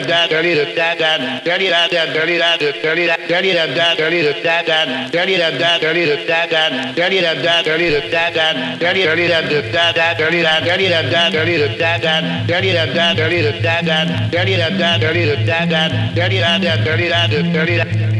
dirty da da dirty da da da dirty da da dirty da dirty da dirty da da dirty da da dirty da da dirty da da dirty da da dirty da da dirty dirty da da da dirty da dirty da da dirty da da dirty da da dirty da da dirty da da dirty da da da dirty da da dirty da dirty da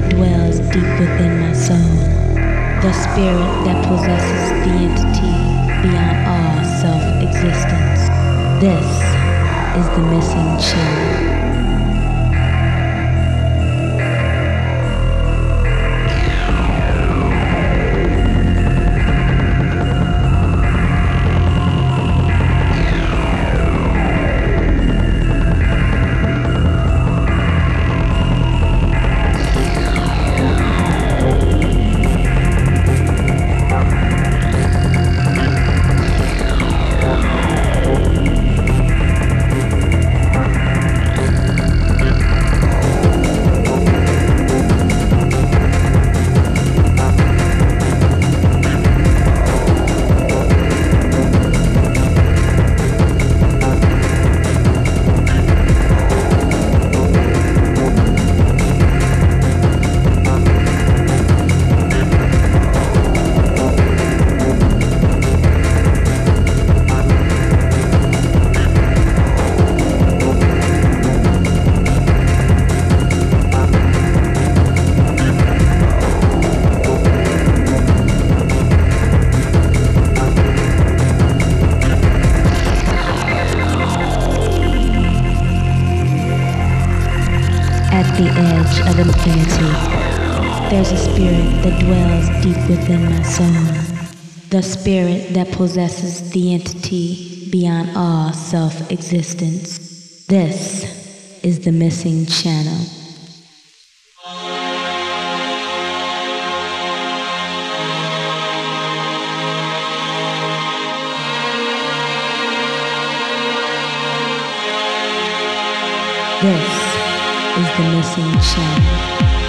that dwells deep within my soul. The spirit that possesses the entity beyond all self existence. This is the missing channel. the spirit that possesses the entity beyond all self existence. This is the missing channel. This is the missing channel.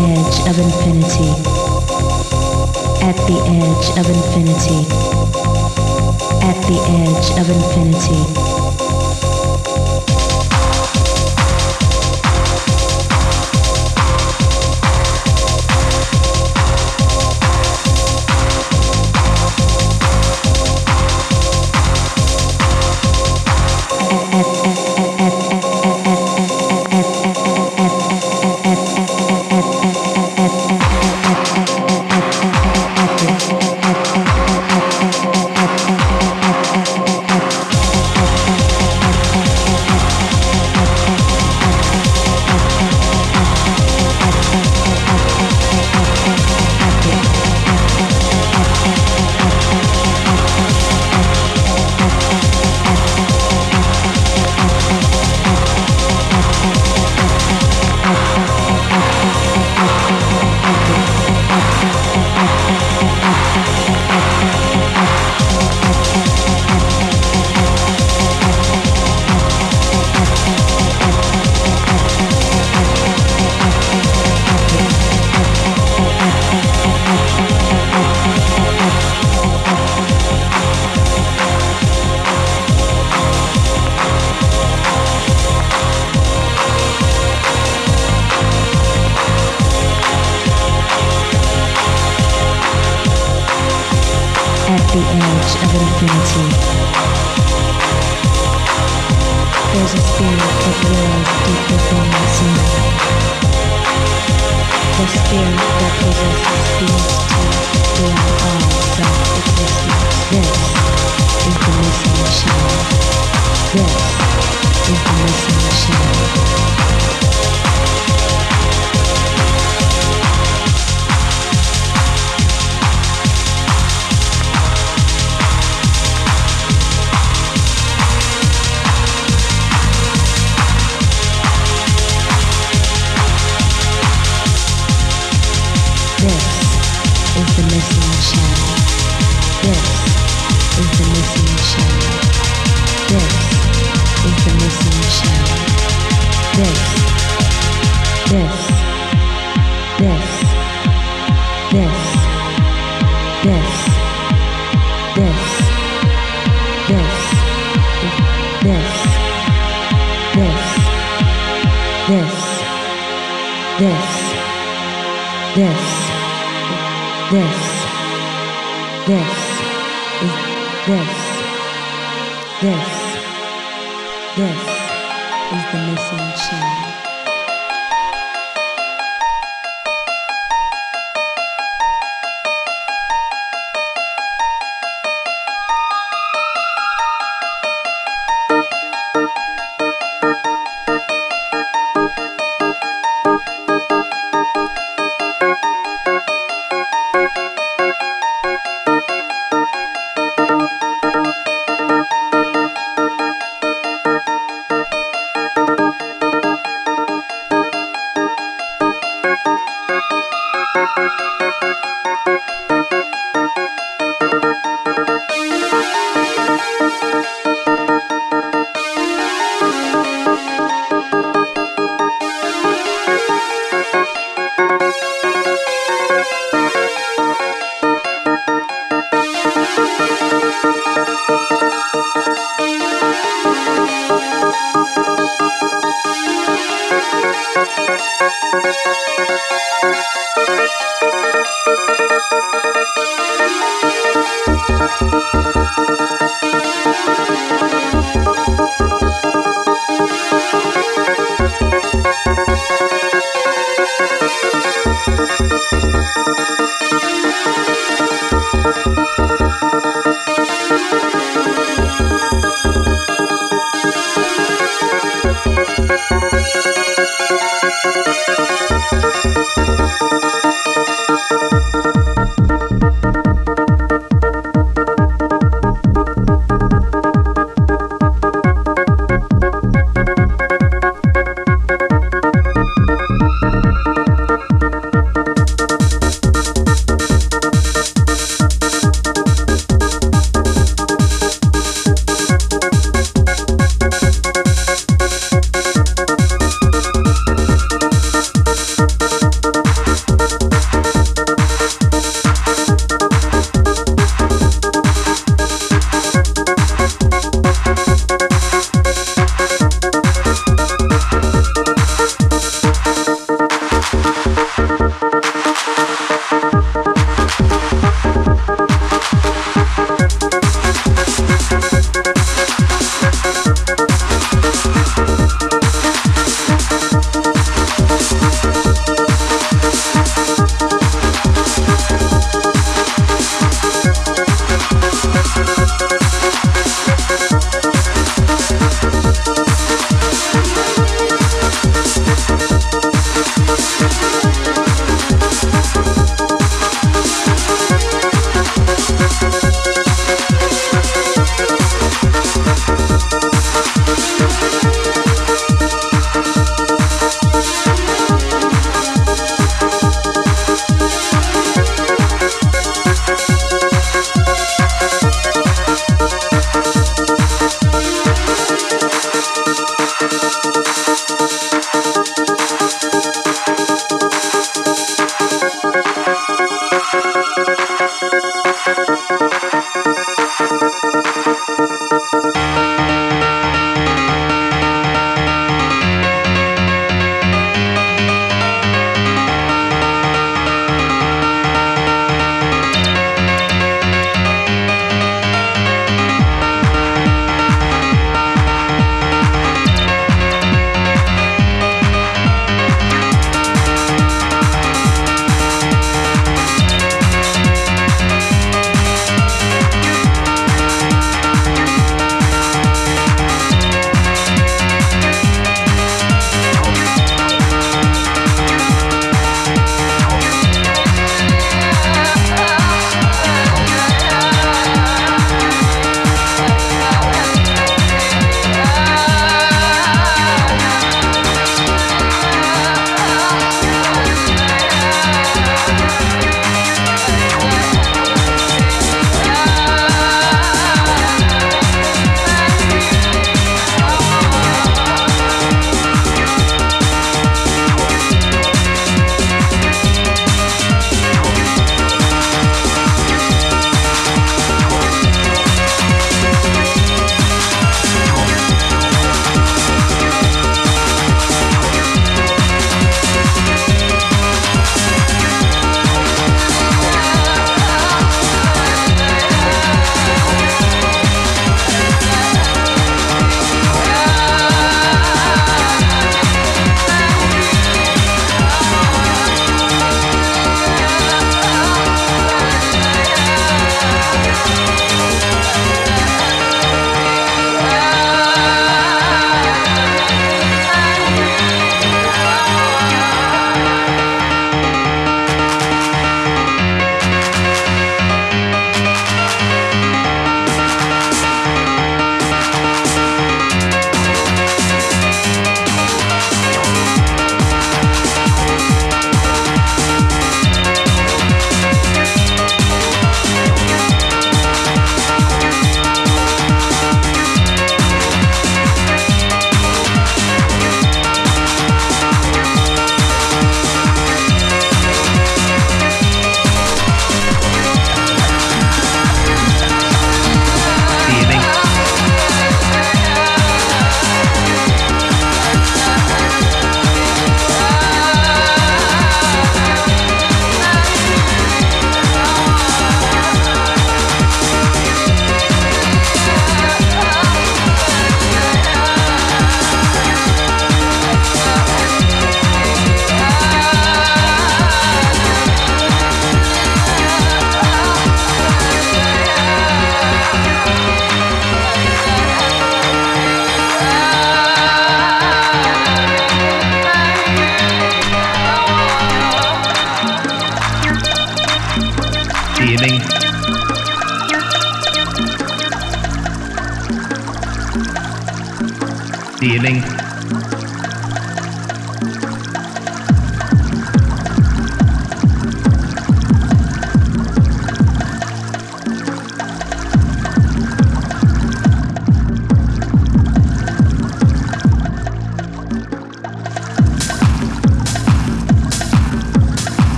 edge of infinity. At the edge of infinity. At the edge of infinity. This is the missing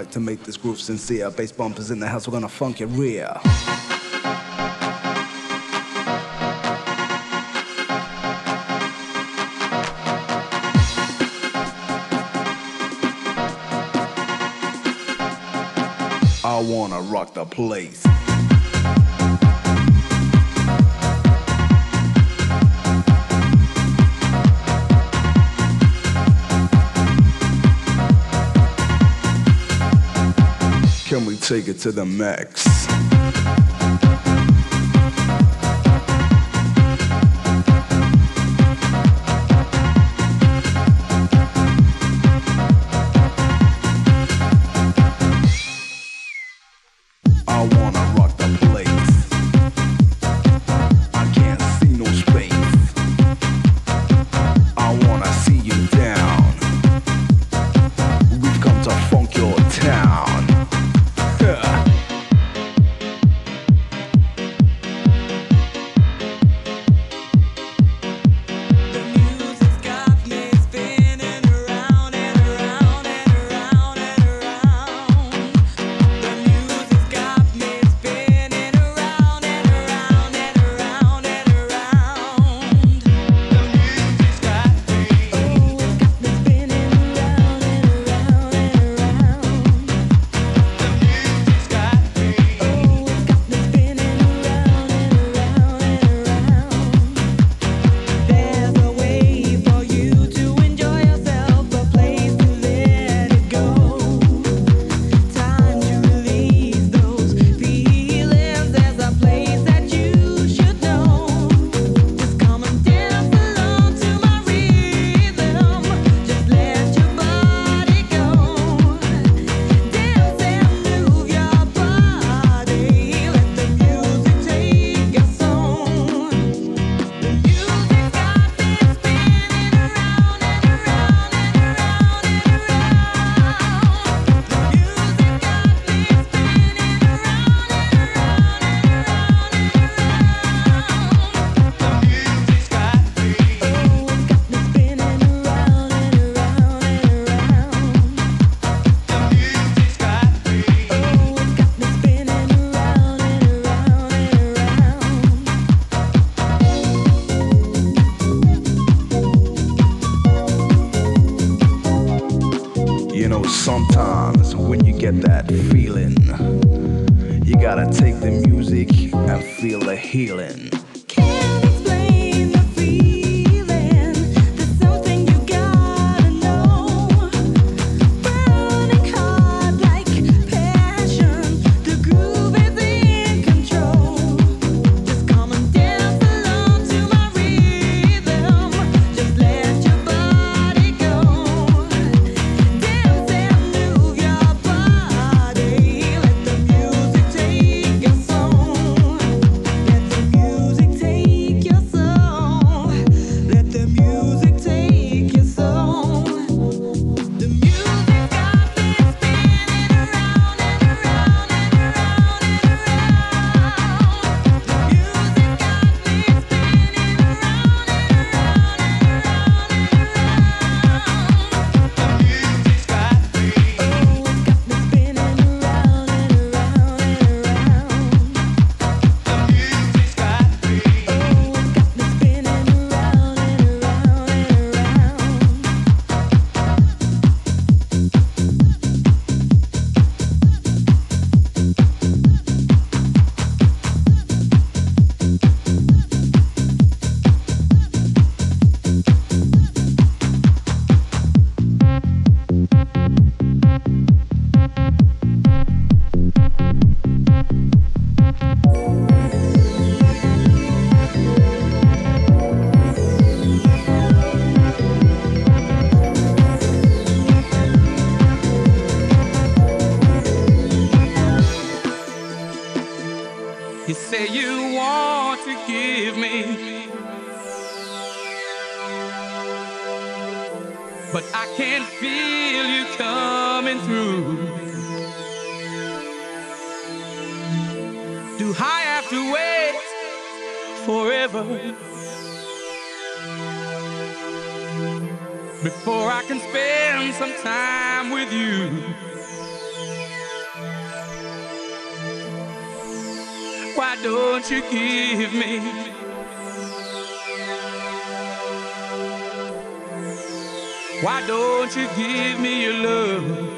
shadow to make this groove sincere. Bass bumpers in the house, we're gonna funk it rear. I wanna rock the place. Take it to the max. Your but I can feel you coming through. Do I have to wait forever before I can spend some time with you? Why don't you give me? Why don't you give me your love?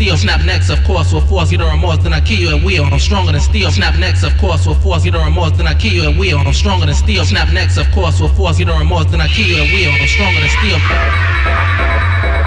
steel. Snap necks, of course, will force you to remorse, then I kill you and will. I'm stronger than steel. Snap necks, of course, will force you to remorse, then I kill you and will. I'm stronger than steel. Snap necks, of course, will force you to remorse, then I kill you and will. I'm stronger than steel.